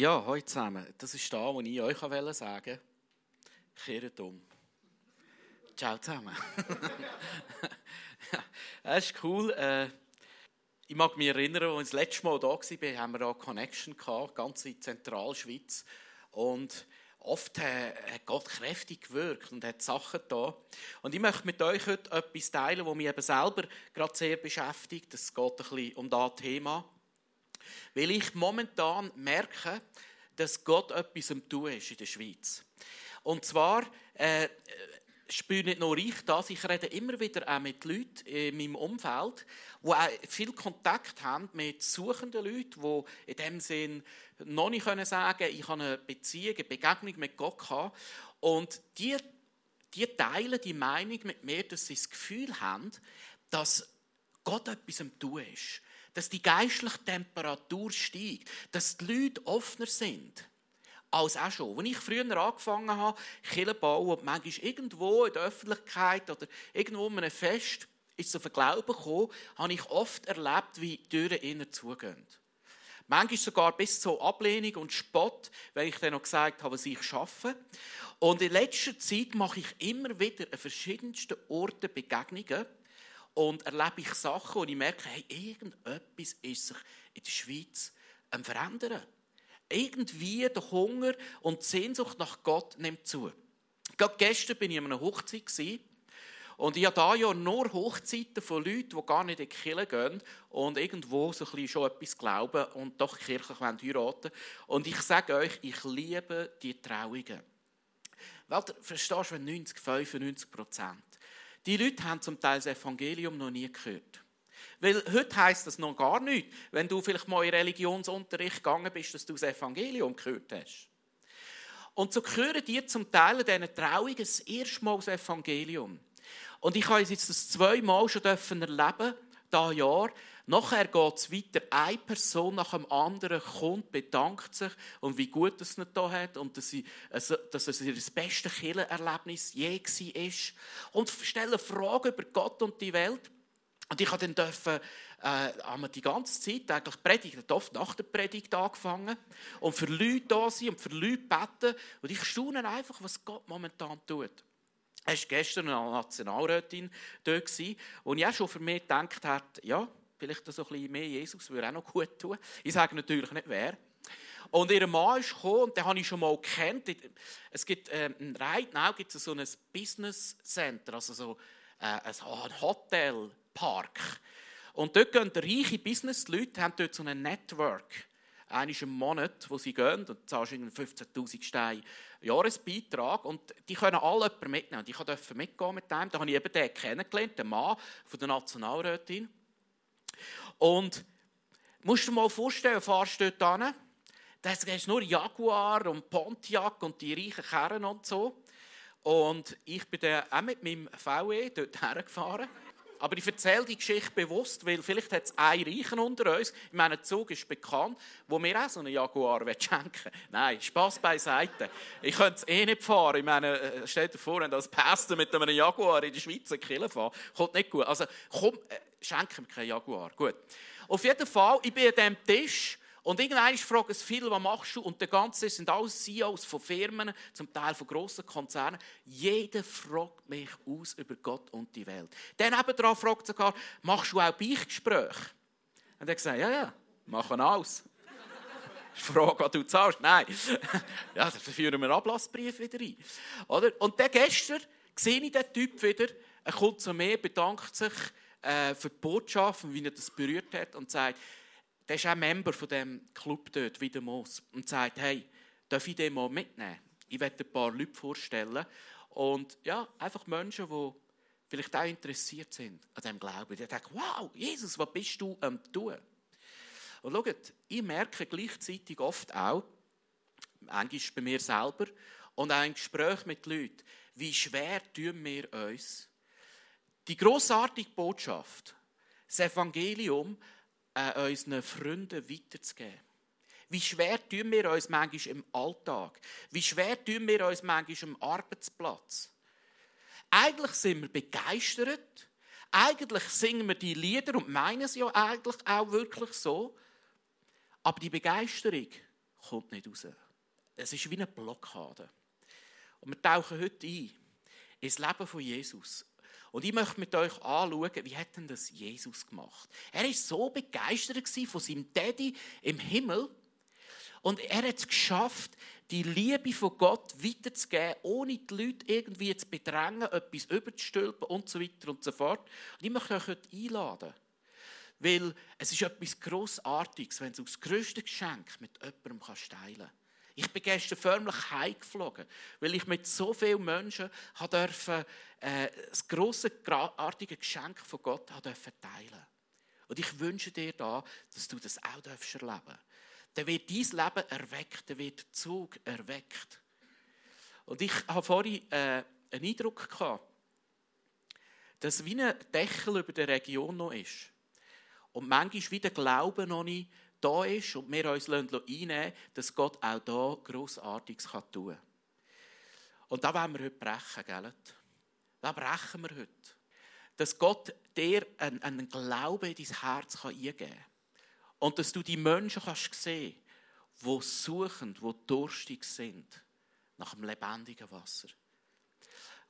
Ja, hallo zusammen. Das ist da, was ich euch sagen wollte. Kehrt um. Ciao zusammen. das ist cool. Äh, ich mag mich erinnern, als ich das letzte Mal da war, haben wir eine Connection gehabt, ganz in Zentralschweiz. Und oft hat Gott kräftig gewirkt und hat Sachen da. Und ich möchte mit euch heute etwas teilen, das mich eben selber gerade sehr beschäftigt. Es geht ein bisschen um das Thema. Weil ich momentan merke, dass Gott etwas am Tun ist in der Schweiz. Und zwar äh, spüre nicht nur ich das, ich rede immer wieder auch mit Leuten in meinem Umfeld, die auch viel Kontakt haben mit suchenden Leuten, die in dem Sinn noch nicht können sagen ich habe eine Beziehung, eine Begegnung mit Gott gehabt. Und die, die teilen die Meinung mit mir, dass sie das Gefühl haben, dass Gott etwas am Tun ist dass die geistliche Temperatur steigt, dass die Leute offener sind als auch schon. Als ich früher angefangen habe, Kirchen zu bauen, und manchmal irgendwo in der Öffentlichkeit oder irgendwo in einem Fest ist den Glauben gekommen, habe ich oft erlebt, wie die Türen innen zugehen. Manchmal sogar bis zur Ablehnung und Spott, weil ich dann noch gesagt habe, was ich schaffe. Und in letzter Zeit mache ich immer wieder an verschiedensten Orten Begegnungen, und erlebe ich Sachen, und ich merke, hey, irgendetwas ist sich in der Schweiz am Verändern. Irgendwie der Hunger und die Sehnsucht nach Gott nimmt zu. Gerade gestern bin ich an einer Hochzeit und ich habe da ja nur Hochzeiten von Leuten, die gar nicht in die Kirche gehen und irgendwo so ein bisschen schon etwas glauben und doch kirchlich heiraten wollen. Und ich sage euch, ich liebe die Trauungen. Weil, verstehst du, wenn 90, 95 Prozent die Leute haben zum Teil das Evangelium noch nie gehört. Weil heute heisst das noch gar nicht, wenn du vielleicht mal in Religionsunterricht gegangen bist, dass du das Evangelium gehört hast. Und so hören die zum Teil diesen Trauungen das erste Mal das Evangelium. Und ich habe jetzt das zweimal schon erleben, dieses Jahr, Nachher geht es weiter. Eine Person nach dem anderen kommt, bedankt sich und wie gut es nicht da hat und dass, sie, also, dass es ihr beste Killererlebnis je war. Und stellen Fragen über Gott und die Welt. Und ich dann äh, die ganze Zeit eigentlich predigen, oft nach der Predigt angefangen und für Leute da sein und für Leute beten. Und ich staune einfach, was Gott momentan tut. Es war gestern eine Nationalrätin da, wo ich auch schon für mich gedacht habe, ja, vielleicht so ein bisschen mehr Jesus würde auch noch gut tun. Ich sage natürlich nicht wer. Und ihr Mann ist gekommen, und den habe ich schon mal gekannt. Es gibt ähm, in Reitnau gibt es so ein Business Center, also so äh, ein Hotelpark. Und dort gehen reiche Business-Leute, haben dort so ein Network. Einmal im Monat, wo sie gehen, und zahlst 15.000 Steine Jahresbeitrag. Und die können alle jemanden mitnehmen. Und ich durfte mitgehen mit dem. Da habe ich eben den kennengelernt, den Mann von der Nationalrätin. Und musst du dir mal vorstellen, fahrst du dort hin, da ist nur Jaguar und Pontiac und die reichen Kerren und so. Und ich bin dann auch mit meinem VW dort hergefahren. Aber ich erzähle die Geschichte bewusst, weil vielleicht hat es einen Reichen unter uns. In meinem Zug ist bekannt, wo mir auch so einen Jaguar schenken Nein, Spass beiseite. Ich könnte es eh nicht fahren. Ich meine, äh, stell dir vor, wenn das Pastor mit einem Jaguar in der Schweiz eine Kille fahren, kommt nicht gut. Also komm, äh, schenke mir keinen Jaguar. Gut. Auf jeden Fall, ich bin an diesem Tisch und irgendwann fragen es viele, was machst du? Und der ganze sind alles CEOs von Firmen, zum Teil von grossen Konzernen. Jeder fragt mich aus über Gott und die Welt. Dann nebenan fragt sogar, machst du auch Beichtgespräche? Und er gesagt, ja, ja, machen alles. Frage, was du zahlst. Nein. ja, dann führen wir einen Ablassbrief wieder ein. Oder? Und dann gestern sehe ich den Typ wieder, er kommt zu mir, bedankt sich äh, für die Botschaft wie er das berührt hat und sagt, der ist auch Member von dem Club dort, wie der Moos, und sagt, hey, darf ich den mal mitnehmen? Ich werde ein paar Leute vorstellen und ja, einfach Menschen, die vielleicht auch interessiert sind an diesem Glauben. Die denken, wow, Jesus, was bist du am tun? Und schaut, ich merke gleichzeitig oft auch, manchmal bei mir selber und auch im Gespräch mit Leuten, wie schwer tun wir uns, die großartige Botschaft, das Evangelium, äh, unseren Freunden weiterzugeben. Wie schwer tun wir uns manchmal im Alltag? Wie schwer tun wir uns manchmal am Arbeitsplatz? Eigentlich sind wir begeistert. Eigentlich singen wir die Lieder und meinen es ja eigentlich auch wirklich so. Aber die Begeisterung kommt nicht raus. Es ist wie eine Blockade. Und wir tauchen heute ein ins Leben von Jesus. Und ich möchte mit euch anschauen, wie hat denn das Jesus gemacht? Er war so begeistert von seinem Daddy im Himmel. Und er hat es geschafft, die Liebe von Gott weiterzugeben, ohne die Leute irgendwie zu bedrängen, etwas überzustülpen und so weiter und so fort. Und ich möchte euch heute einladen. Weil es ist etwas Grossartiges, wenn du das grösste Geschenk mit jemandem teilen kannst. Ich bin gestern förmlich heimgeflogen, weil ich mit so vielen Menschen durfte, äh, das grosse, artige Geschenk von Gott durfte teilen Und ich wünsche dir da, dass du das auch erleben darfst. Dann wird dein Leben erweckt, dann wird der Zug erweckt. Und ich habe vorhin äh, einen Eindruck gehabt, dass wie ein Deckel über der Region noch ist. Und manchmal wie der Glaube noch nicht da ist und wir uns einnehmen dass Gott auch da Grossartiges tun kann. Und da wollen wir heute brechen, gell? Da brechen wir heute. Dass Gott dir einen, einen Glauben in dein Herz eingeben kann. Und dass du die Menschen kannst sehen die suchen, die durstig sind nach dem lebendigen Wasser.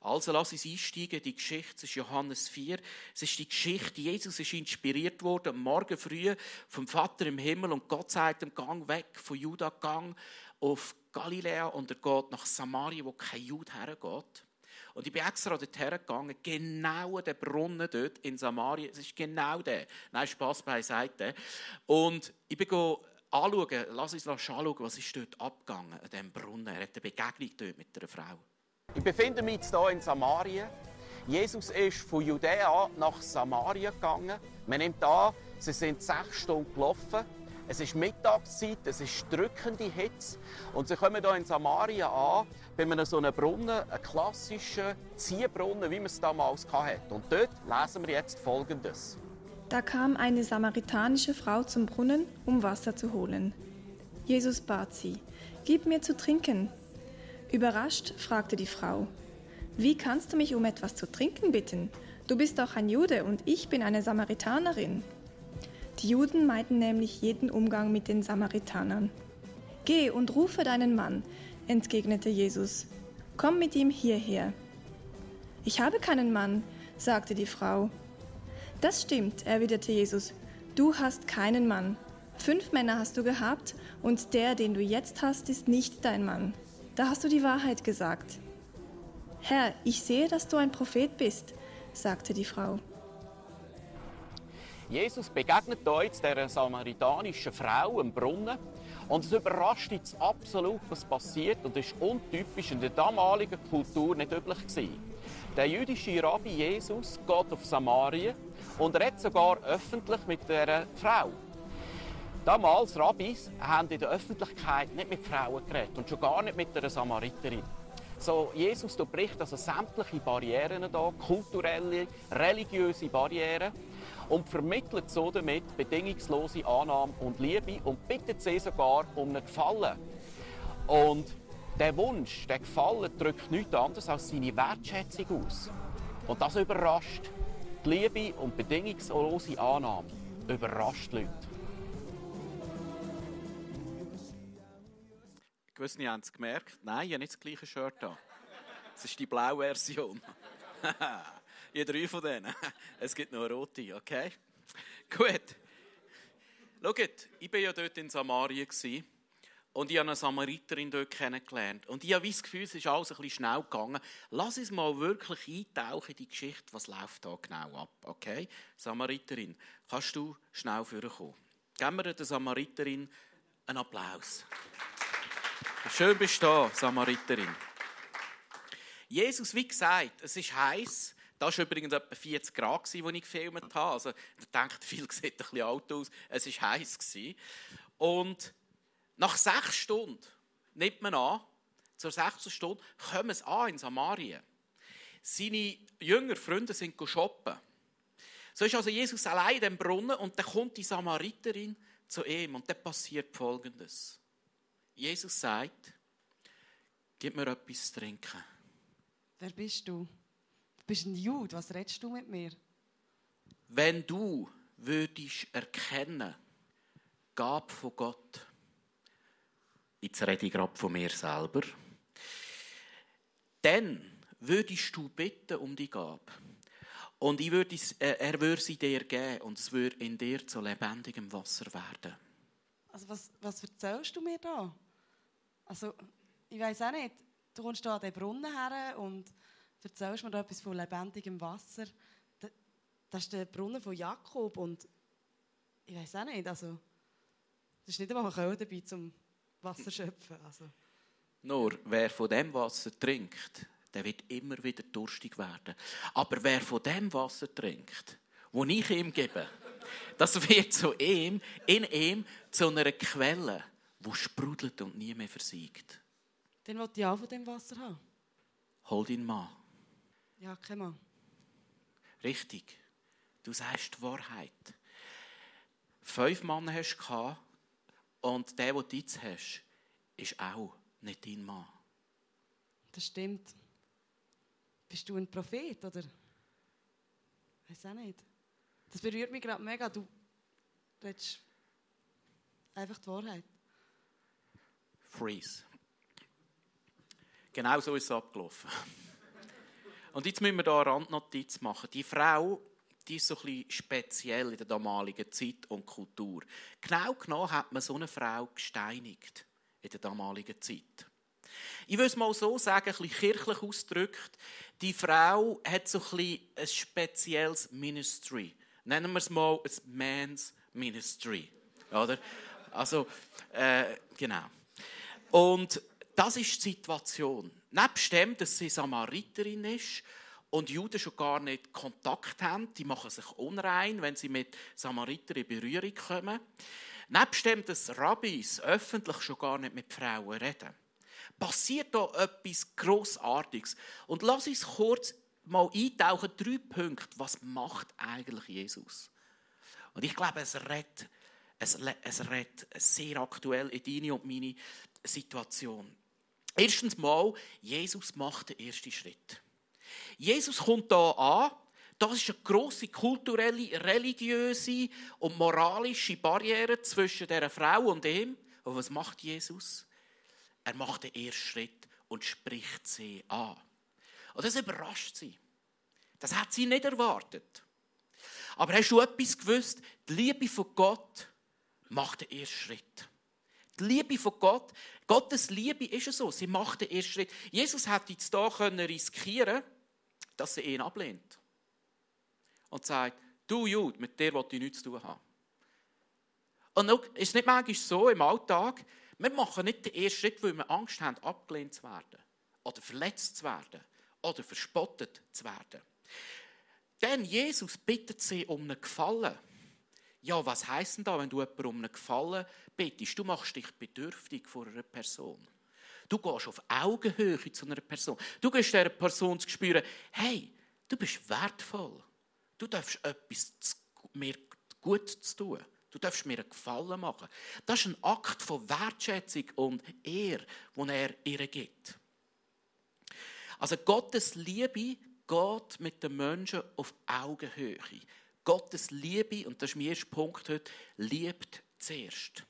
Also lass uns einsteigen in die Geschichte. Es ist Johannes 4. Es ist die Geschichte, Jesus ist inspiriert worden, Morgen früh vom Vater im Himmel und Gott sagt ihm, gang weg von Juda, gang auf Galiläa und er geht nach Samaria, wo kein Jude hergeht. Und ich bin extra dort hergegangen, genau der Brunnen dort in Samaria. Es ist genau der. Nein, Spass beiseite. Und ich bin anschauen, lass uns anschauen, was ist dort abgegangen an diesem Brunnen. Er hat eine Begegnung dort mit einer Frau. Ich befinde mich jetzt hier in Samaria. Jesus ist von Judäa nach Samaria gegangen. Man nimmt an, sie sind sechs Stunden gelaufen. Es ist Mittagszeit, es ist drückende Hitze. Und sie kommen hier in Samaria an, bei einem so einem Brunnen, einem klassischen Ziehbrunnen, wie man es damals hatte. Und dort lesen wir jetzt Folgendes. Da kam eine samaritanische Frau zum Brunnen, um Wasser zu holen. Jesus bat sie, Gib mir zu trinken. Überrascht fragte die Frau, Wie kannst du mich um etwas zu trinken bitten? Du bist doch ein Jude und ich bin eine Samaritanerin. Die Juden meinten nämlich jeden Umgang mit den Samaritanern. Geh und rufe deinen Mann, entgegnete Jesus. Komm mit ihm hierher. Ich habe keinen Mann, sagte die Frau. Das stimmt, erwiderte Jesus. Du hast keinen Mann. Fünf Männer hast du gehabt, und der, den du jetzt hast, ist nicht dein Mann. Da hast du die Wahrheit gesagt. Herr, ich sehe, dass du ein Prophet bist, sagte die Frau. Jesus begegnet hier jetzt dieser samaritanischen Frau im Brunnen und es überrascht jetzt absolut, was passiert und ist untypisch in der damaligen Kultur nicht üblich gewesen. Der jüdische Rabbi Jesus geht auf Samarien und redet sogar öffentlich mit dieser Frau. Damals, Rabbis, haben in der Öffentlichkeit nicht mit Frauen geredet und schon gar nicht mit einer Samariterin. So, Jesus bricht also sämtliche Barrieren da, kulturelle, religiöse Barrieren und vermittelt so damit bedingungslose Annahme und Liebe und bittet sie sogar um einen Gefallen. Und der Wunsch, der Gefallen drückt nichts anderes als seine Wertschätzung aus. Und das überrascht. Die Liebe und bedingungslose Annahme überrascht Leute. Gewisse haben es gemerkt. Nein, ich habe nicht das gleiche Shirt an. Es ist die blaue Version. habe drei von denen. Es gibt noch eine rote, okay? Gut. Schaut, ich war ja dort in Samaria und ich habe eine Samariterin dort kennengelernt. Und ich habe das Gefühl, es ist alles ein bisschen schnell gegangen. Lass uns mal wirklich eintauchen in die Geschichte, was läuft da genau ab, okay? Samariterin, kannst du schnell vorkommen? Geben wir der Samariterin einen Applaus Schön bist du da, Samariterin. Jesus, wie gesagt, es ist heiß. Das war übrigens etwa 40 Grad, als ich gefilmt habe. Also, ich denkt, viel sieht ein bisschen alt aus. Es war heiß. Und nach sechs Stunden, nimmt man an, zur sechsten Stunde, kommen sie an in Samaria. Seine jünger Freunde sind shoppen. So ist also Jesus allein in dem Brunnen und dann kommt die Samariterin zu ihm und dann passiert Folgendes. Jesus sagt, gib mir etwas zu trinken. Wer bist du? Du bist ein Jude, was redest du mit mir? Wenn du würdest erkennen, Gab von Gott, jetzt rede ich gerade von mir selber, dann würdest du bitten um die Gabe. Und ich würde, äh, er würde sie dir geben und es würde in dir zu lebendigem Wasser werden. Also was, was erzählst du mir da? Also, ich weiß auch nicht. Du kommst da an den Brunnen her und erzählst mir da etwas von lebendigem Wasser. Das ist der Brunnen von Jakob und ich weiß auch nicht. Also, es ist nicht einmal ein dabei zum Wasser zu schöpfen. Also. Nur, wer von dem Wasser trinkt, der wird immer wieder durstig werden. Aber wer von dem Wasser trinkt, wo ich ihm gebe, das wird zu ihm, in ihm zu einer Quelle, wo sprudelt und nie mehr versiegt. Den wollte ich auch von dem Wasser haben. Hol ihn mal. Ja, kein Mann. Richtig. Du sagst die Wahrheit. Fünf Männer hast du und der, den du jetzt hast, ist auch nicht dein Mann. Das stimmt. Bist du ein Prophet, oder? Ich weiß auch nicht. Das berührt mich gerade mega. Du redest einfach die Wahrheit. Freeze. Genau so ist es abgelaufen. Und jetzt müssen wir hier eine Randnotiz machen. Die Frau, die ist so bisschen speziell in der damaligen Zeit und Kultur. Genau genommen hat man so eine Frau gesteinigt in der damaligen Zeit. Ich würde es mal so sagen, ein bisschen kirchlich ausgedrückt, die Frau hat so ein, bisschen ein spezielles Ministry. Nennen wir es mal ein Man's Ministry. Oder? Also, äh, genau. Und das ist die Situation. Nebst dem, dass sie Samariterin ist und Juden schon gar nicht Kontakt haben, die machen sich unrein, wenn sie mit Samaritern in Berührung kommen. Nebst dem, dass Rabbis öffentlich schon gar nicht mit Frauen reden passiert da etwas Grossartiges. Und lass uns kurz mal eintauchen, drei Punkte. Was macht eigentlich Jesus? Und ich glaube, es redet, es, es redet sehr aktuell in deine und meine Situation. Erstens mal, Jesus macht den ersten Schritt. Jesus kommt da an. Das ist eine grosse kulturelle, religiöse und moralische Barriere zwischen der Frau und ihm. Und was macht Jesus? Er macht den ersten Schritt und spricht sie an. Und das überrascht sie. Das hat sie nicht erwartet. Aber hast du etwas gewusst? Die Liebe von Gott macht den ersten Schritt. Die Liebe von Gott, Gottes Liebe ist es so, sie macht den ersten Schritt. Jesus hätte jetzt hier können riskieren dass sie ihn ablehnt. Und sagt, du Jude, mit dir will ich nichts zu tun haben. Und ist es nicht manchmal so im Alltag, wir machen nicht den ersten Schritt, weil wir Angst haben, abgelehnt zu werden oder verletzt zu werden oder verspottet zu werden. Denn Jesus bittet sie um einen Gefallen. Ja, was heisst denn da, wenn du jemanden um einen Gefallen bittest? Du machst dich bedürftig vor einer Person. Du gehst auf Augenhöhe zu einer Person. Du gehst dieser Person zu spüren, hey, du bist wertvoll. Du darfst etwas mir gut zu tun. Du darfst mir einen Gefallen machen. Das ist ein Akt von Wertschätzung und Ehre, den er ihr gibt. Also Gottes Liebe geht mit den Menschen auf Augenhöhe. Gottes Liebe, und das ist mein erster Punkt heute, liebt zuerst.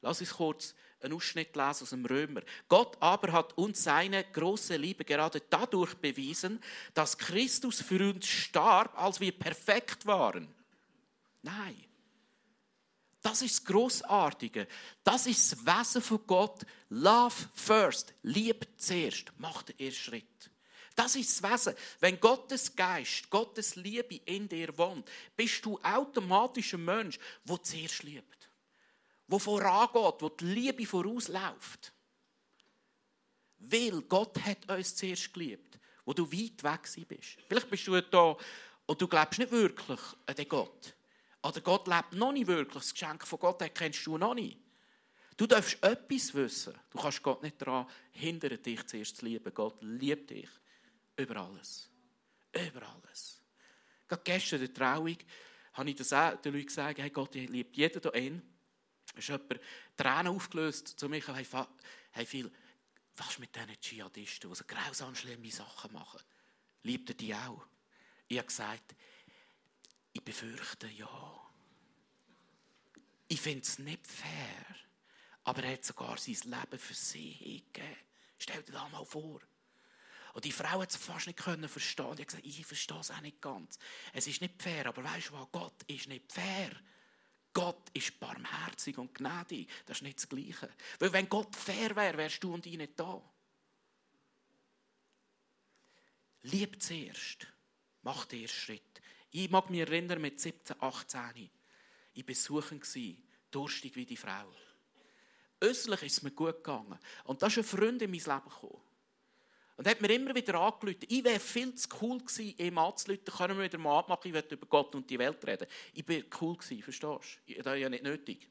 Lass uns kurz einen Ausschnitt lesen aus dem Römer. Gott aber hat uns seine große Liebe gerade dadurch bewiesen, dass Christus für uns starb, als wir perfekt waren. Nein. Das ist das Grossartige. Das ist das Wesen von Gott. Love first. Liebe zuerst. Mach den ersten Schritt. Das ist das Wesen. Wenn Gottes Geist, Gottes Liebe in dir wohnt, bist du automatisch ein Mensch, der zuerst liebt. Der vorangeht, der die Liebe vorausläuft. Weil Gott hat uns zuerst geliebt, wo du weit weg bist. Vielleicht bist du da und du glaubst nicht wirklich an den Gott. Oder Gott lebt noch nicht wirklich. Das Geschenk von Gott kennst du noch nicht. Du darfst etwas wissen. Du kannst Gott nicht daran hindern, dich zuerst zu lieben. Gott liebt dich über alles. Über alles. Gerade gestern in der Trauung habe ich den Leuten gesagt, hey, Gott liebt jeden hier in. Es ist jemand Tränen aufgelöst zu mir. Hey, hey viel, was ist mit diesen Dschihadisten, die so grausam schlimme Sachen machen? Liebt er die auch? Ich habe gesagt, ich befürchte ja. Ich finde es nicht fair. Aber er hat sogar sein Leben für sie hingegeben. Stell dir das mal vor. Und die Frau hat es fast nicht können verstehen. Die hat gesagt, ich verstehe es auch nicht ganz. Es ist nicht fair, aber weißt du was? Gott ist nicht fair. Gott ist barmherzig und gnädig. Das ist nicht das Gleiche. Weil wenn Gott fair wäre, wärst du und ich nicht da. Lieb zuerst. Mach den ersten Schritt. Ich mag mich erinnern, mit 17, 18, ich besuchen durstig wie die Frau. Äußerlich ist es mir gut gegangen. Und da ist ein Freund in mein Leben gekommen. Und hat mir immer wieder angerufen, ich wäre viel zu cool gewesen, ihm anzurufen, können wir wieder mal abmachen, ich will über Gott und die Welt reden. Ich war cool gewesen, verstehst du? Das ist ja nicht nötig.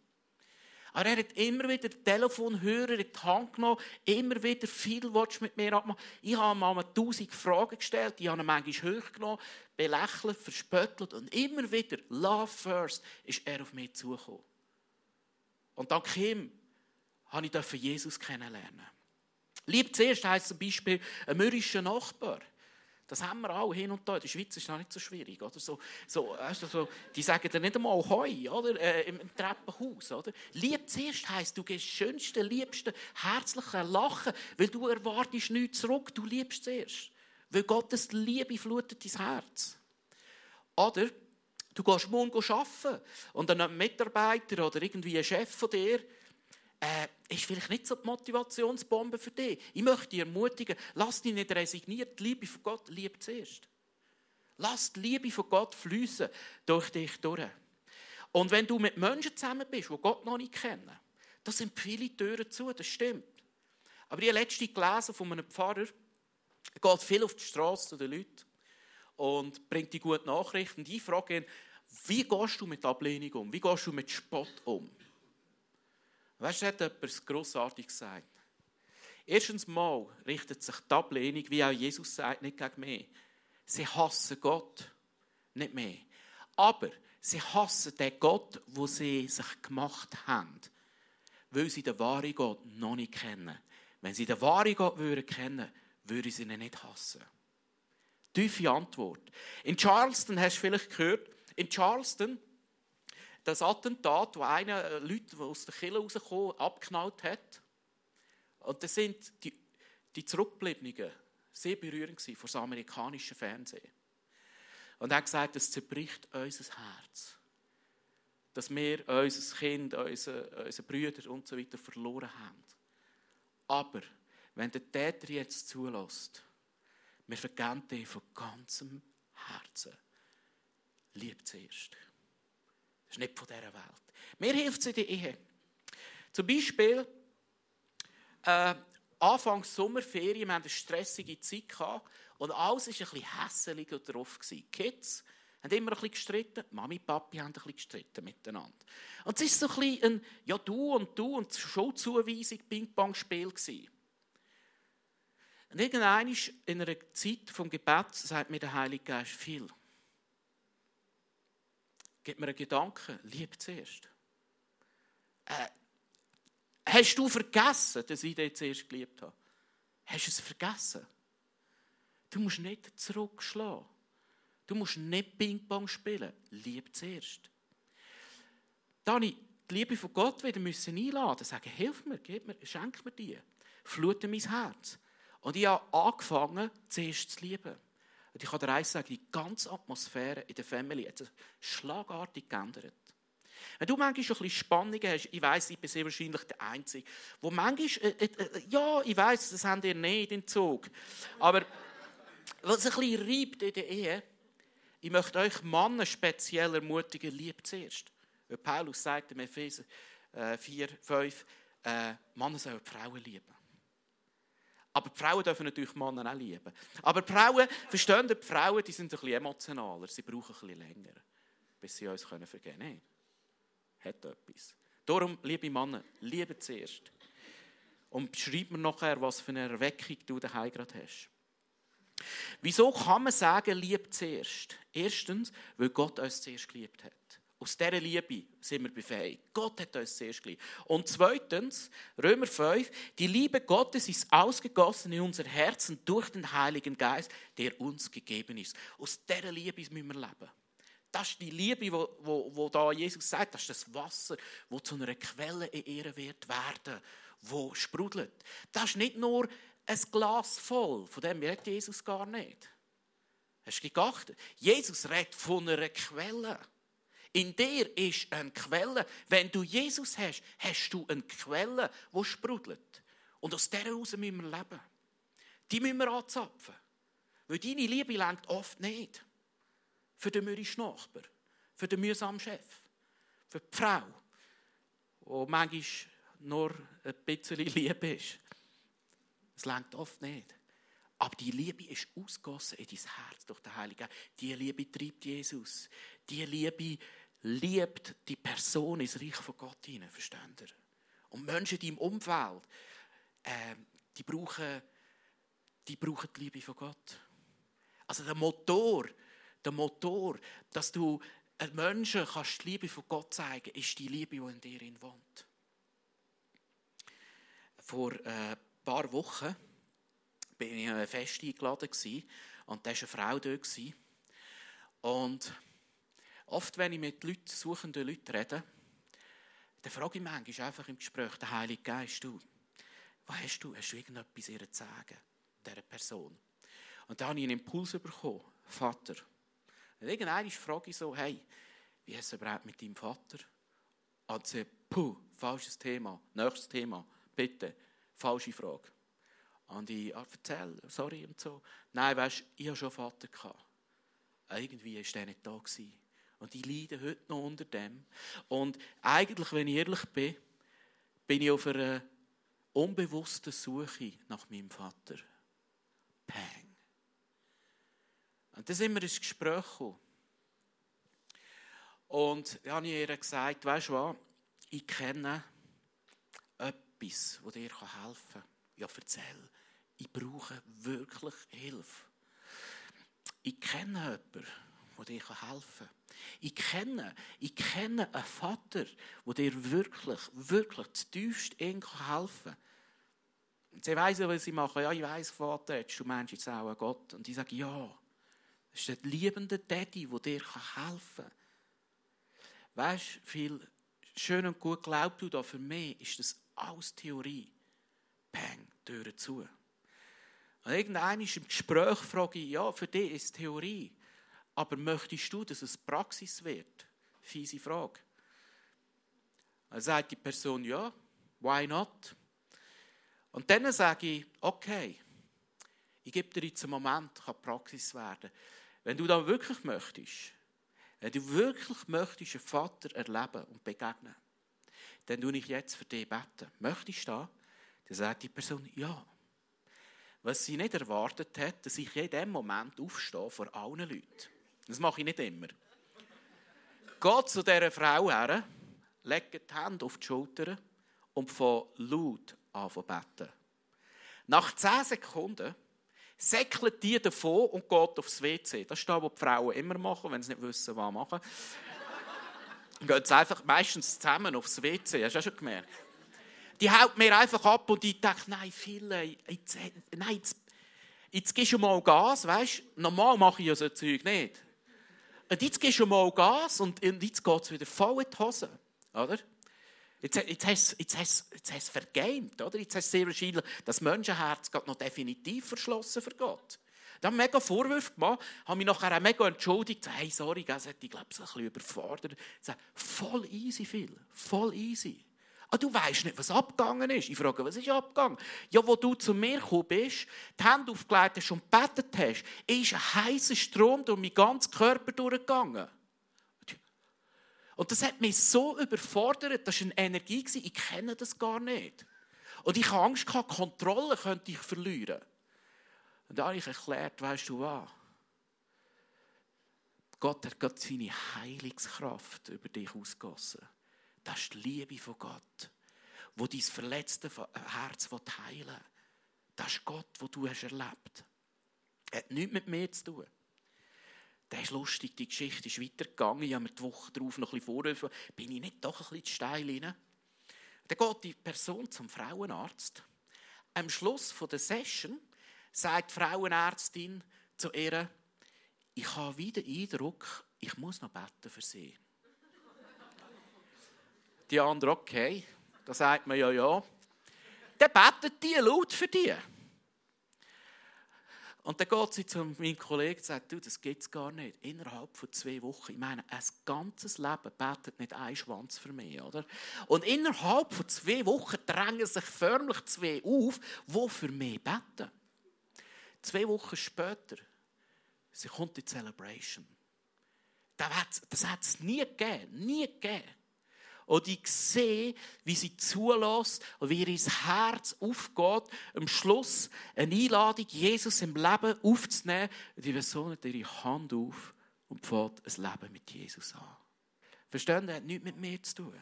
Aber er hat immer wieder Telefonhörer in die Hand genommen, immer wieder viel Watch mit mir abmachen. Ich habe ihm mal tausend Fragen gestellt, ich habe ihn manchmal hochgenommen, belächelt, verspöttelt und immer wieder, Love first, ist er auf mich zugekommen. Und dank ihm durfte ich Jesus kennenlernen. Lieb zuerst heisst zum Beispiel ein mürrischer Nachbar. Das haben wir auch hin und da. In der Schweiz ist das nicht so schwierig. Oder? So, so, also so, die sagen dann nicht einmal Heu oder? Äh, im Treppenhaus. Oder? Lieb zuerst heisst, du gehst schönste, liebste, herzliche Lachen, weil du erwartest nichts zurück. Du liebst zuerst. Weil Gottes Liebe flutet dein Herz. Oder du gehst morgen arbeiten und ein Mitarbeiter oder irgendwie ein Chef von dir äh, ist vielleicht nicht so die Motivationsbombe für dich. Ich möchte dich ermutigen, lass dich nicht resignieren. Die Liebe von Gott liebt zuerst. Lass die Liebe von Gott fließen durch dich durch. Und wenn du mit Menschen zusammen bist, die Gott noch nicht kennen, da sind viele Türen zu, das stimmt. Aber ich habe letztens gelesen von einem Pfarrer, er geht viel auf die Straße zu den Leuten und bringt die gute Nachrichten. Und ich frage ihn, wie gehst du mit Ablehnung um? Wie gehst du mit Spott um? Weißt du, hat etwas grossartig gesagt. Erstens mal richtet sich die Ablehnung, wie auch Jesus sagt, nicht gegen mich. Sie hassen Gott, nicht mehr. Aber sie hassen den Gott, wo sie sich gemacht haben, weil sie den wahren Gott noch nicht kennen. Wenn sie den wahren Gott würden kennen, würden sie ihn nicht hassen. Tiefe Antwort. In Charleston hast du vielleicht gehört, in Charleston das Attentat, wo einer äh, Leute aus der Kille rausgekommen abknallt hat. Und das sind die, die Zurückgebliebenen sehr berührend gewesen vor dem amerikanischen Fernsehen. Und er hat gesagt, es zerbricht unser Herz. Dass wir unser Kind, unsere, unsere Brüder und so weiter verloren haben. Aber wenn der Täter jetzt zulässt, wir vergeben dir von ganzem Herzen. Lieb zuerst ist nicht von dieser Welt. Mir hilft es in der Ehe. Zum Beispiel, äh, Anfangs Sommerferien, wir hatten eine stressige Zeit gehabt, und alles war ein bisschen hässlich drauf. Die Kids haben immer ein bisschen gestritten, Mami und Papi haben ein bisschen gestritten miteinander. Und es war so ein bisschen ein Ja, du und du und Schulzuweisung, Ping-Pong-Spiel. Und irgendwann in einer Zeit vom Gebet sagt mir der Heilige Geist viel. Gib mir einen Gedanken, lieb zuerst. Äh, hast du vergessen, dass ich dich zuerst geliebt habe? Hast du es vergessen? Du musst nicht zurückschlagen. Du musst nicht Ping-Pong spielen. Lieb zuerst. Dann ich die Liebe von Gott wieder müssen einladen, sagen, hilf mir, gib mir, schenk mir die. Flute mein Herz. Und ich habe angefangen, zuerst zu lieben. Und ich kann dir eins sagen, die ganze Atmosphäre in der Family hat sich schlagartig geändert. Wenn du manchmal ein bisschen Spannungen hast, ich weiß, ich bin sehr wahrscheinlich der Einzige, wo manchmal, äh, äh, äh, ja, ich weiß, das haben ihr nicht in Zug, aber was ein bisschen reibt in der Ehe, ich möchte euch Männer speziell ermutigen, liebt zuerst. Weil Paulus sagt im Epheser 4, 5, äh, Männer sollen Frauen lieben. Aber die Frauen dürfen natürlich Männer auch lieben. Aber die Frauen, verstehen die Frauen, die sind ein bisschen emotionaler. Sie brauchen ein bisschen länger, bis sie uns vergeben können. Nein, hat etwas. Darum, liebe Männer, liebe zuerst. Und beschreib mir nachher, was für eine Erweckung du daheim gerade hast. Wieso kann man sagen, lieb zuerst? Erstens, weil Gott uns zuerst geliebt hat. Aus dieser Liebe sind wir befähigt. Gott hat uns zuerst geliebt. Und zweitens, Römer 5, die Liebe Gottes ist ausgegossen in unser Herzen durch den Heiligen Geist, der uns gegeben ist. Aus dieser Liebe müssen wir leben. Das ist die Liebe, wo, wo, wo da Jesus sagt, das ist das Wasser, wo zu einer Quelle in ihr wird werden, wo sprudelt. Das ist nicht nur ein Glas voll, von dem redet Jesus gar nicht. Hast du geachtet? Jesus redet von einer Quelle. In dir ist eine Quelle. Wenn du Jesus hast, hast du eine Quelle, die sprudelt. Und aus dieser heraus müssen wir leben. Die müssen wir anzapfen. Weil deine Liebe lenkt oft nicht. Für den mürrischen Nachbar, für den mühsamen Chef, für die Frau, die manchmal nur ein bisschen Liebe ist. Es lenkt oft nicht. Aber die Liebe ist ausgossen in dein Herz durch den Heiligen. Die Liebe treibt Jesus. Die Liebe liebt die Person ins Reich von Gott hinein, versteht ihr? Und Menschen in deinem Umfeld, äh, die, brauchen, die brauchen die Liebe von Gott. Also der Motor, der Motor, dass du Menschen kannst die Liebe von Gott zeigen, ist die Liebe, die in dir wohnt. Vor äh, ein paar Wochen bin ich ein Fest eingeladen und da war eine Frau dort. Und oft, wenn ich mit Leuten, suchenden Leuten rede, dann frage ich manchmal einfach im Gespräch den Heiligen Geist, du, was hast du? Hast du irgendetwas ihr zu sagen, dieser Person? Und dann habe ich einen Impuls bekommen, Vater. Und irgendwann frage ich so, hey, wie ist es überhaupt mit deinem Vater? Und sie, puh, falsches Thema, nächstes Thema, bitte, falsche Frage. Und ich ah, erzähle, sorry und so. Nein, weißt du, ich hatte schon einen Vater. Gehabt. Irgendwie war der nicht da. Gewesen. Und ich leide heute noch unter dem. Und eigentlich, wenn ich ehrlich bin, bin ich auf einer unbewussten Suche nach meinem Vater. Peng. Und dann sind wir ins Gespräch. Und dann habe ich ihr gesagt, weißt du was, ich kenne etwas, das dir helfen kann. Ja, erzähl ich brauche wirklich Hilfe. Ich kenne jemanden, der dir helfen kann. Ich kenne, ich kenne einen Vater, der dir wirklich, wirklich zutiefst helfen kann. Und sie weiss, was sie machen. Ja, ich weiss, Vater, jetzt, du meinst jetzt auch Gott. Und ich sage, ja, das ist der liebende Daddy, der dir helfen kann. Weißt du, viel schön und gut glaubt du da, für mich ist das alles Theorie. Peng, Türen zu. Und irgendwann im Gespräch frage ich, ja, für dich ist es Theorie, aber möchtest du, dass es Praxis wird? Fiese Frage. Dann sagt die Person, ja, why not? Und dann sage ich, okay, ich gebe dir jetzt einen Moment, kann Praxis werden. Wenn du da wirklich möchtest, wenn du wirklich möchtest, einen Vater erleben und begegnen, dann tue ich jetzt für dich beten. Möchtest du da? Dann sagt die Person, ja was sie nicht erwartet hat, dass ich in dem Moment aufstehe vor allen Leuten. Das mache ich nicht immer. Geht zu dieser Frau her, legt die Hände auf die Schulter und von laut an zu beten. Nach zehn Sekunden säckelt die davon und geht aufs WC. Das ist das, was die Frauen immer machen, wenn sie nicht wissen, was machen. Dann gehen sie einfach meistens zusammen aufs WC. Hast du auch schon gemerkt? die haut mir einfach ab und ich denke, nein, viele, jetzt, nein, jetzt, jetzt gehst du mal Gas, weißt Normal mache ich ja so Zeug nicht. Und jetzt gehst du mal Gas und jetzt geht es wieder voll in die Hose, oder? Jetzt, jetzt hast du hast vergamed, oder? Jetzt hast du sehr wahrscheinlich das Menschenherz noch definitiv verschlossen für Gott. Da haben mega Vorwürfe gemacht, haben mich nachher auch mega entschuldigt. Hey, sorry, das hätte ich, glaube ich, ein bisschen überfordert. Voll easy, viel. Voll easy. Ah, du weißt nicht, was abgegangen ist. Ich frage, was ist abgegangen? Ja, wo du zu mir gekommen bist, die Hände aufgelegt hast und gebetet hast, ist ein heißer Strom durch meinen ganzen Körper durchgegangen. Und das hat mich so überfordert, das war eine Energie, ich kenne das gar nicht. Und ich hatte Angst, Kontrolle könnte ich verlieren. Und da habe ich erklärt, weißt du was? Gott hat Gott seine Heilungskraft über dich ausgossen. Das ist die Liebe von Gott, wo dein verletzte Herz heilen will. Das ist Gott, wo du hast erlebt. Er hat nichts mit mir zu tun. Das ist lustig, die Geschichte ist weitergegangen. Ich habe mir die Woche darauf noch ein bisschen vorgerufen. Bin ich nicht doch ein bisschen zu steil rein? Dann geht die Person zum Frauenarzt. Am Schluss der Session sagt die Frauenärztin zu ihr, ich habe wieder den Eindruck, ich muss noch beten für sie. Die andere, okay, da sagt man ja, ja. Dann betet die laut für die. Und dann geht sie zu meinem Kollegen und sagt, du, das geht gar nicht. Innerhalb von zwei Wochen, ich meine, ein ganzes Leben betet nicht ein Schwanz für mich, oder? Und innerhalb von zwei Wochen drängen sich förmlich zwei auf, die für mich beten. Zwei Wochen später, sie kommt die Celebration. Das hat es nie gegeben, nie gegeben. Und ich sehe, wie sie zulässt und wie ihr Herz aufgeht, am Schluss eine Einladung, Jesus im Leben aufzunehmen. Und die Person hat ihre Hand auf und fängt ein Leben mit Jesus an. Verstehen? Das hat nichts mit mir zu tun.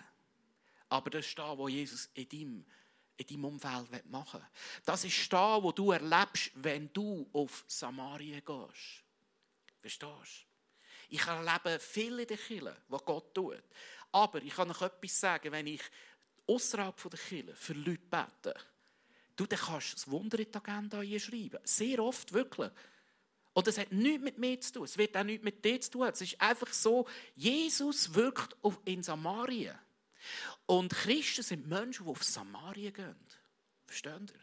Aber das ist da, wo Jesus in deinem, in deinem Umfeld machen will. Das ist da, wo du erlebst, wenn du auf Samaria gehst. Verstehst du? Ich erlebe viele der Kirche, was Gott tut. Aber ich kann euch etwas sagen, wenn ich außerhalb der Kirche für Leute bete, du, dann kannst das Wunder in die Agenda schreiben. Sehr oft, wirklich. Und es hat nichts mit mir zu tun. Es wird auch nichts mit dir zu tun. Es ist einfach so, Jesus wirkt in Samarien. Und Christen sind Menschen, die auf Samarien gehen. Versteht ihr?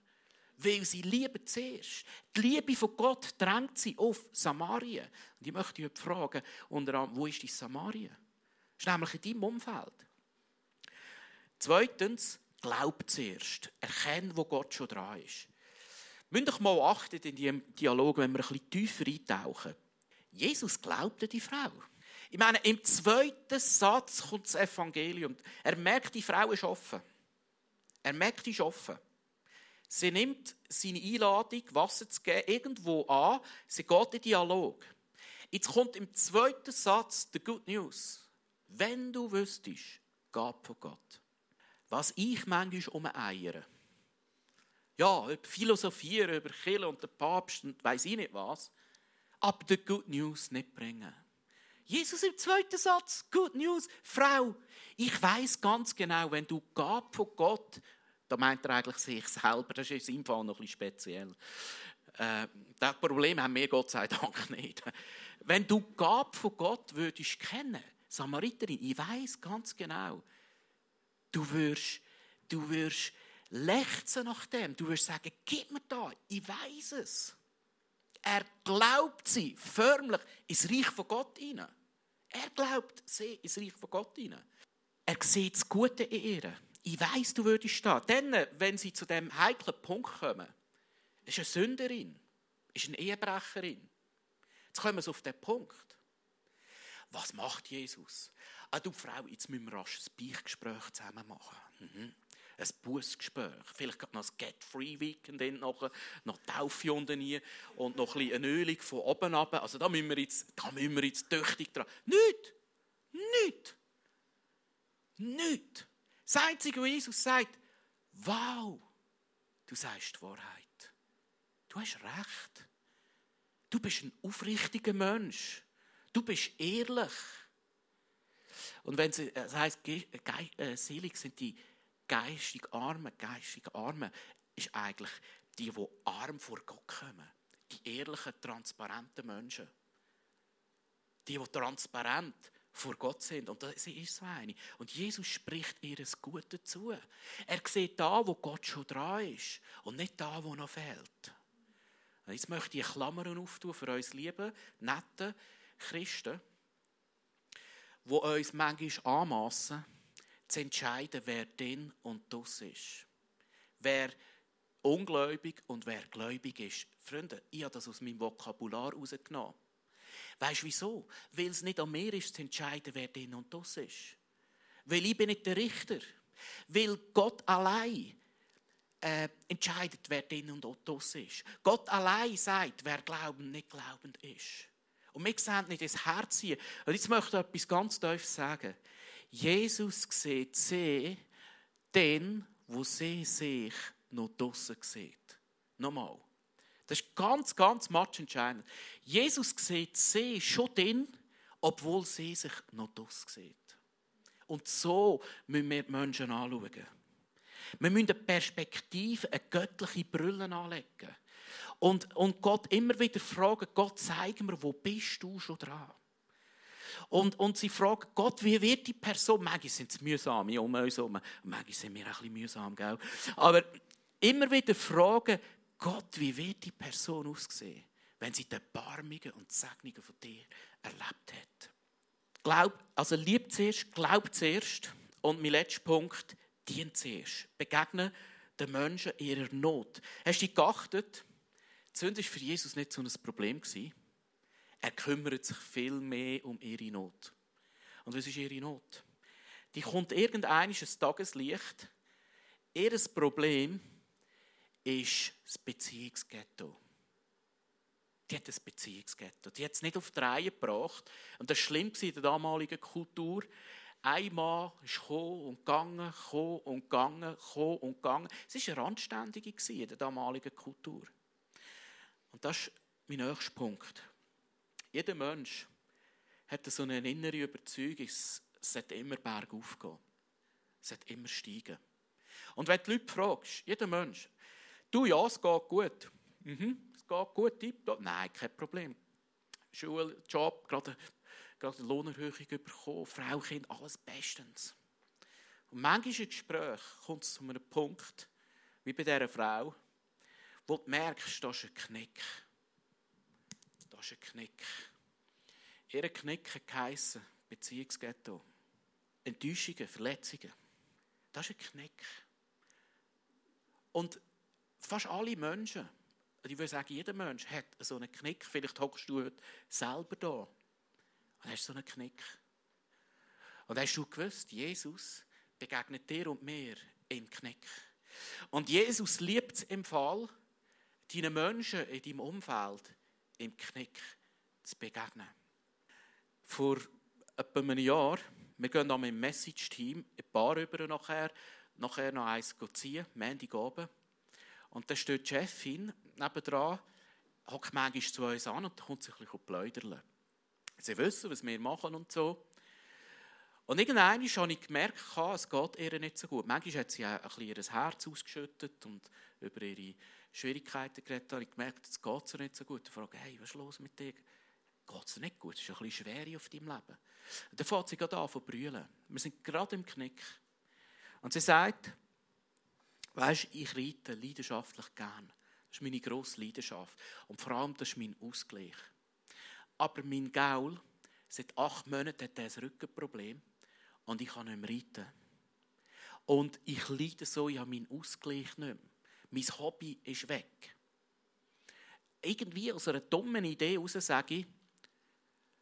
Weil sie lieben zuerst. Die Liebe von Gott drängt sie auf Samarien. Und ich möchte euch fragen, unter anderem, wo ist die Samarien? Das ist nämlich in deinem Umfeld. Zweitens, glaub zuerst. Erkenn, wo Gott schon dran ist. Müsst euch mal achten in diesem Dialog, wenn wir ein bisschen tiefer eintauchen. Jesus glaubte die Frau. Ich meine, im zweiten Satz kommt das Evangelium. Er merkt, die Frau ist offen. Er merkt, die ist offen. Sie nimmt seine Einladung, Wasser zu geben, irgendwo an. Sie geht in Dialog. Jetzt kommt im zweiten Satz die Good News. Wenn du wüsstest, Gab von Gott, was ich manchmal um eiere, ja, philosophieren über Kirche und den Papst und weiß ich nicht was, aber die Good News nicht bringen. Jesus im zweiten Satz, Good News, Frau, ich weiß ganz genau, wenn du Gab von Gott, da meint er eigentlich sich selber, das ist in seinem Fall noch ein bisschen speziell. Äh, das Problem haben wir Gott sei Dank nicht. Wenn du Gab von Gott würdest kennen, Samariterin, ich weiß ganz genau, du wirst, du wirst lechzen nach dem. Du wirst sagen, gib mir da, ich weiß es. Er glaubt sie förmlich ins Reich von Gott hinein. Er glaubt sie ins Reich von Gott hinein. Er sieht das Gute in ihr. Ich weiß, du würdest stehen. Dann, wenn sie zu dem heiklen Punkt kommen, ist eine Sünderin, ist eine Ehebrecherin. Jetzt kommen wir auf den Punkt. Was macht Jesus? Ah, du Frau, jetzt müssen wir rasch ein Beichtgespräch zusammen machen. Mhm. Ein Bußgespräch. Vielleicht noch ein Get-Free-Weekend noch, noch Taufe unten nie und noch ein bisschen eine Ölung von oben ab. Also da müssen wir jetzt, da müssen wir jetzt tüchtig dran. Nicht! Nicht! Nicht! Das Einzige, was Jesus sagt, wow, du sagst die Wahrheit. Du hast recht. Du bist ein aufrichtiger Mensch. Du bist ehrlich. Und wenn sie, das heißt, äh, selig sind die geistig Armen, geistig Armen, ist eigentlich die, die arm vor Gott kommen. Die ehrlichen, transparenten Menschen. Die, die transparent vor Gott sind. Und sie ist so eine. Und Jesus spricht ihr das Gute zu. Er sieht da, wo Gott schon dran ist. Und nicht da, wo noch fehlt. Jetzt möchte ich Klammern auftun für uns lieben, netten, Christen, die uns manchmal anmassen, zu entscheiden, wer denn und das ist. Wer ungläubig und wer gläubig ist. Freunde, ich habe das aus meinem Vokabular rausgenommen. Weißt du wieso? Weil es nicht an mir ist, zu entscheiden, wer denn und das ist. Weil ich bin nicht der Richter. Weil Gott allein äh, entscheidet, wer denn und das ist. Gott allein sagt, wer glaubend, nicht glaubend ist. Und wir sehen nicht ins Herz hier. Und jetzt möchte ich etwas ganz tief sagen. Jesus sieht sie, den, wo sie sich noch draussen sieht. Nochmal. Das ist ganz, ganz match entscheidend. Jesus sieht sie schon den, obwohl sie sich noch draussen sieht. Und so müssen wir die Menschen anschauen. Wir müssen eine Perspektive, eine göttliche Brille anlegen. Und, und Gott immer wieder fragen, Gott, zeig mir, wo bist du schon dran? Und, und sie fragen Gott, wie wird die Person? Manchmal sind es mühsam um uns herum. Manchmal sind wir ein bisschen mühsam, gell? Aber immer wieder fragen, Gott, wie wird die Person aussehen, wenn sie die Erbarmungen und die Segnungen von dir erlebt hat? Glaub, also lieb zuerst, glaub zuerst. Und mein letzter Punkt, dient zuerst. Begegnen den Menschen ihrer Not. Hast du dich geachtet? Sünde war für Jesus nicht so ein Problem. Er kümmert sich viel mehr um ihre Not. Und was ist ihre Not? Die kommt irgendeines Tageslicht. Ihr Problem ist das Beziehungsghetto. Die hat ein Beziehungsghetto. Die hat es nicht auf die Reihe gebracht. Und das Schlimmste in der damaligen Kultur. Ein Mann ist und gegangen, gekommen und gegangen, gekommen und gegangen. Es war eine Randständige in der damaligen Kultur. Und das ist mein nächster Punkt. Jeder Mensch hat so eine innere Überzeugung, es sollte immer bergauf gehen. Es sollte immer steigen. Und wenn du die Leute fragst, jeder Mensch, du, ja, es geht gut. Mhm, es geht gut, tipptopp. Nein, kein Problem. Schule, Job, gerade, gerade eine Lohnerhöhung bekommen, Frau, Kind, alles bestens. Und manchmal im Gespräch kommt es zu einem Punkt, wie bei dieser Frau, wo du merkst, da ist ein Knick. Da ist ein Knick. Ihr Knick hat geheissen, Beziehungsghetto. Enttäuschungen, Verletzungen. Das ist ein Knick. Und fast alle Menschen, ich würde sagen, jeder Mensch hat so einen Knick. Vielleicht hockst du heute selber da und hast so einen Knick. Und hast du gewusst, Jesus begegnet dir und mir im Knick. Und Jesus liebt es im Fall, deinen Menschen in deinem Umfeld im Knick zu begegnen. Vor etwa einem Jahr, wir gehen dann mit dem Message-Team ein paar über nachher, nachher noch eins ziehen, Montagabend. Und da steht die Chefin nebendran, hockt manchmal zu uns an und kommt sich ein bisschen pläudern. Sie wissen, was wir machen und so. Und irgendwann habe ich gemerkt, es geht ihr nicht so gut. Manchmal hat sie ein bisschen ihr Herz ausgeschüttet und über ihre Schwierigkeiten geredet. habe ich gemerkt, es geht ihr nicht so gut. Ich frage, hey, was ist los mit dir? Geht es nicht gut? Es ist ein bisschen schwer auf deinem Leben. Und dann fängt sie gerade an zu brüllen. Wir sind gerade im Knick. Und sie sagt, Weißt ich reite leidenschaftlich gern. Das ist meine grosse Leidenschaft. Und vor allem, das ist mein Ausgleich. Aber mein Gaul, seit acht Monaten hat er ein Rückenproblem und ich kann nicht mehr reiten. Und ich leide so, ich habe meinen Ausgleich nicht mehr. Mein Hobby ist weg. Irgendwie aus einer dummen Idee heraus sage ich,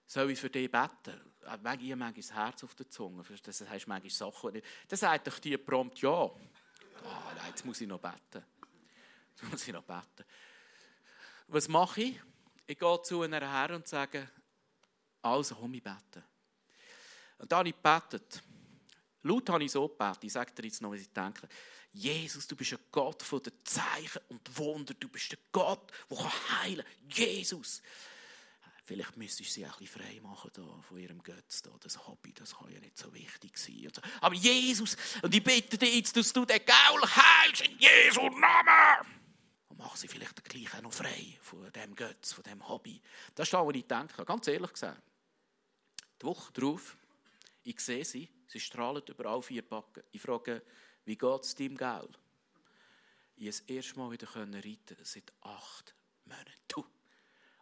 soll ich für dich beten? Manchmal, ich habe manchmal das Herz auf der Zunge. Das heißt manchmal Sachen. Dann sagt doch die prompt ja. Ah, nein, jetzt muss ich noch beten. Jetzt muss ich noch beten. Was mache ich? Ich gehe zu einer her und sage, also komm ich beten. Und dann habe ich gebetet. Laut habe ich so gebetet. Ich sage dir jetzt noch, was ich denke. Jesus, du bist ein Gott von den Zeichen und Wunder. Du bist der Gott, der heilen kann. Jesus. Vielleicht müsstest du sie ein bisschen frei machen da, von ihrem Götz. Da. Das Hobby, das kann ja nicht so wichtig sein. Aber Jesus, und ich bitte dich jetzt, dass du den Gaul heilst in Jesu Namen. Und mach sie vielleicht gleich auch noch frei von dem Götz, von dem Hobby. Das ist das, was ich denke. Ganz ehrlich gesagt. Die Woche darauf, ich sehe sie, sie strahlen überall vier Backen. Ich frage, wie geht es deinem Gaul? Ich das erste Mal wieder reiten seit acht Monaten. Du,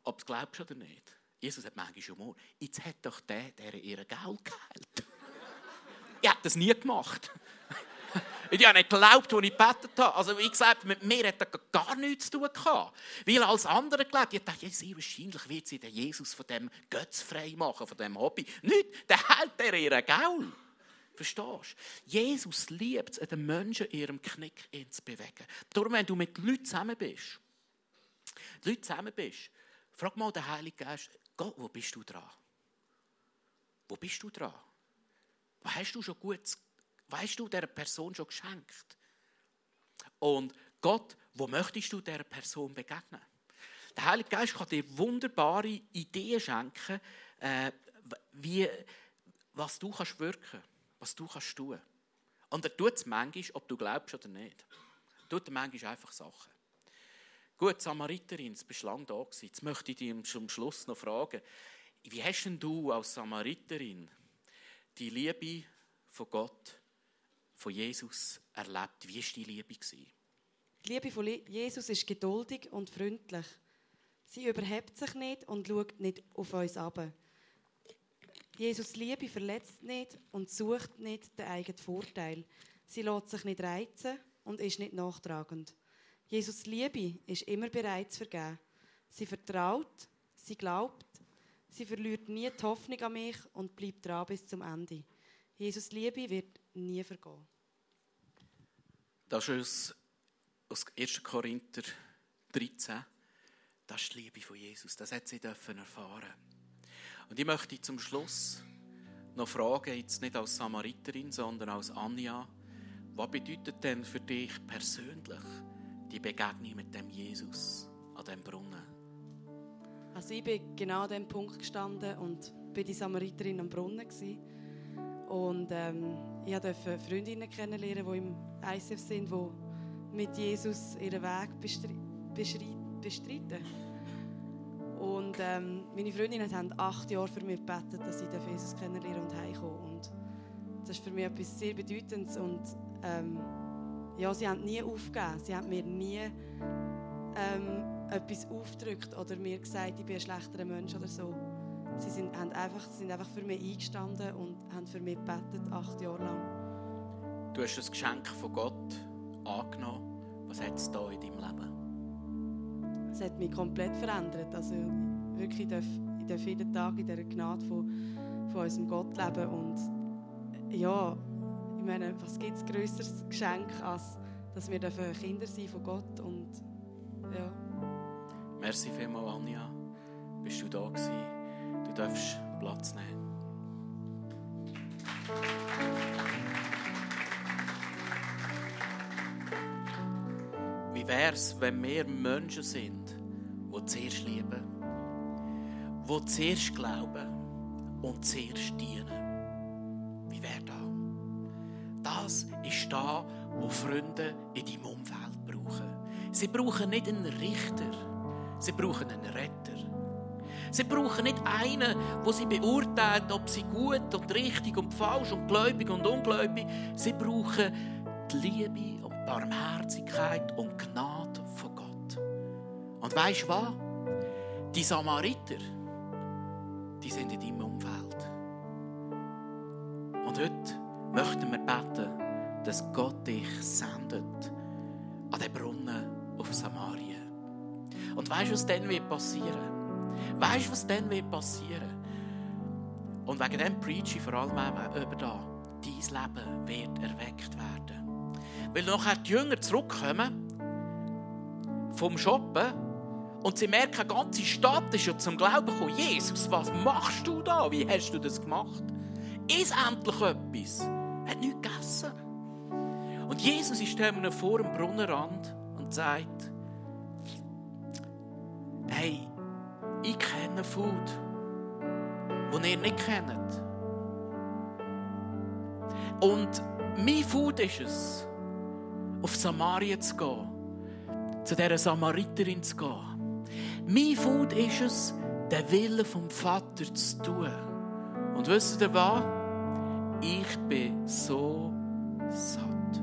ob du glaubst oder nicht. Jesus hat manchmal Humor. Jetzt hat doch der, der ihren Geld geheilt. ich hätte das nie gemacht. ich habe nicht geglaubt, als ich gebetet habe. Also, wie gesagt, mit mir hat er gar nichts zu tun gehabt. Weil als andere geglaubt, ich dachte, ja, wahrscheinlich wird sie den Jesus von dem Götz frei machen, von dem Hobby. Nicht, der hält er ihren Gaul. Verstehst du? Jesus liebt es, den Menschen in ihrem Knick zu bewegen. Darum, wenn du mit Leuten zusammen bist, Leute zusammen bist, Frag mal den Heiligen Geist, Gott, wo bist du dran? Wo bist du dran? Was hast du schon gut, was du dieser Person schon geschenkt? Und Gott, wo möchtest du dieser Person begegnen? Der Heilige Geist kann dir wunderbare Ideen schenken, äh, wie, was du kannst wirken, was du kannst tun. Und er tut es manchmal, ob du glaubst oder nicht. Er tut manchmal einfach Sachen. Gut, Samariterin, du bist lange da gewesen. Jetzt möchte ich dich zum Schluss noch fragen. wie hast denn du als Samariterin die Liebe von Gott, von Jesus erlebt? Wie war die Liebe? Die Liebe von Jesus ist geduldig und freundlich. Sie überhebt sich nicht und schaut nicht auf uns ab. Jesus Liebe verletzt nicht und sucht nicht den eigenen Vorteil. Sie lässt sich nicht reizen und ist nicht nachtragend. Jesus Liebe ist immer bereit zu vergeben. Sie vertraut, sie glaubt, sie verliert nie die Hoffnung an mich und bleibt dran bis zum Ende. Jesus Liebe wird nie vergehen. Das ist aus 1. Korinther 13. Das ist die Liebe von Jesus. Das hat sie erfahren Und ich möchte zum Schluss noch fragen, jetzt nicht als Samariterin, sondern als Anja, was bedeutet denn für dich persönlich die Begegnung mit dem Jesus an dem Brunnen? Also ich bin genau an dem Punkt gestanden und bin die Samariterin am Brunnen gewesen. Und ähm, ich durfte Freundinnen kennenlernen, die im ICF sind, die mit Jesus ihren Weg bestreiten. Und ähm, meine Freundinnen haben acht Jahre für mich gebetet, dass ich Jesus kennenlernen und heimkomme. Und das ist für mich etwas sehr Bedeutendes. Und ähm, ja, sie haben nie aufgegeben. Sie haben mir nie ähm, etwas aufgedrückt oder mir gesagt, ich bin ein schlechterer Mensch oder so. Sie sind, haben einfach, sind einfach für mich eingestanden und haben für mich gebetet, acht Jahre lang. Du hast das Geschenk von Gott angenommen. Was hat es da in deinem Leben? Es hat mich komplett verändert. Also wirklich, ich darf, ich darf jeden Tag in dieser Gnade von, von unserem Gott leben. Und ja, ich meine, was gibt es grösseres Geschenk, als dass wir Kinder sein von Gott und ja. Merci vielmals, Anja. Bist du da gewesen? Du darfst Platz nehmen. Wie wäre es, wenn wir Menschen sind, die zuerst lieben, die zuerst glauben und zuerst dienen? Wie wäre das? Das ist da, wo Freunde in deinem Umfeld brauchen. Sie brauchen nicht einen Richter, sie brauchen einen Retter. Sie brauchen nicht einen, wo sie beurteilt, ob sie gut und richtig und falsch und gläubig und ungläubig. Sie brauchen die Liebe und Barmherzigkeit und Gnade von Gott. Und weißt du was? Die Samariter, die sind in deinem Umfeld. Und heute möchten wir beten, dass Gott dich sendet an den Brunnen auf Samaria. Und weißt du, was dann wird passieren? Weißt du, was dann wird passieren? Und wegen dem preach ich vor allem über da. Dein Leben wird erweckt werden. Weil nachher die Jünger zurückkommen vom Shoppen und sie merken, die ganze Stadt ist ja zum Glauben gekommen. Jesus, was machst du da? Wie hast du das gemacht? Ist endlich etwas. Er hat nichts gegessen. Und Jesus ist dann vor dem Brunnenrand und sagt, hey, ich kenne Food, das ihr nicht kennt. Und mein Food ist es, auf Samaria zu gehen, zu dieser Samariterin zu gehen. Mein Food ist es, den Willen vom Vater zu tun. Und wisst ihr was? Ich bin so satt.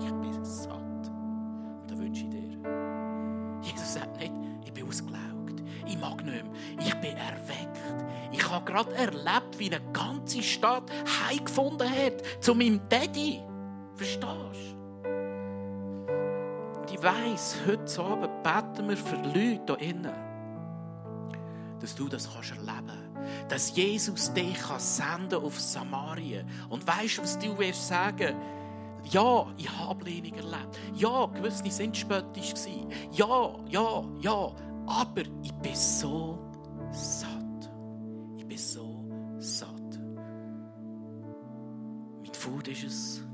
Ich bin satt. Und da wünsche ich dir. Jesus sagt nicht, ich bin ausgelaugt. Ich mag nicht mehr. Ich bin erweckt. Ich habe gerade erlebt, wie eine ganze Stadt heimgefunden hat zu meinem Daddy. Verstehst du? Und ich weiss, heute Abend beten wir für Leute hier innen, dass du das kannst erleben kannst. Dass Jesus dich kann senden auf Samaria. Und weißt du, was du wirst sagen? Ja, ich habe Ablehnung erlebt. Ja, gewisse sind spöttisch gewesen. Ja, ja, ja. Aber ich bin so satt. Ich bin so satt. Mein Food ist es,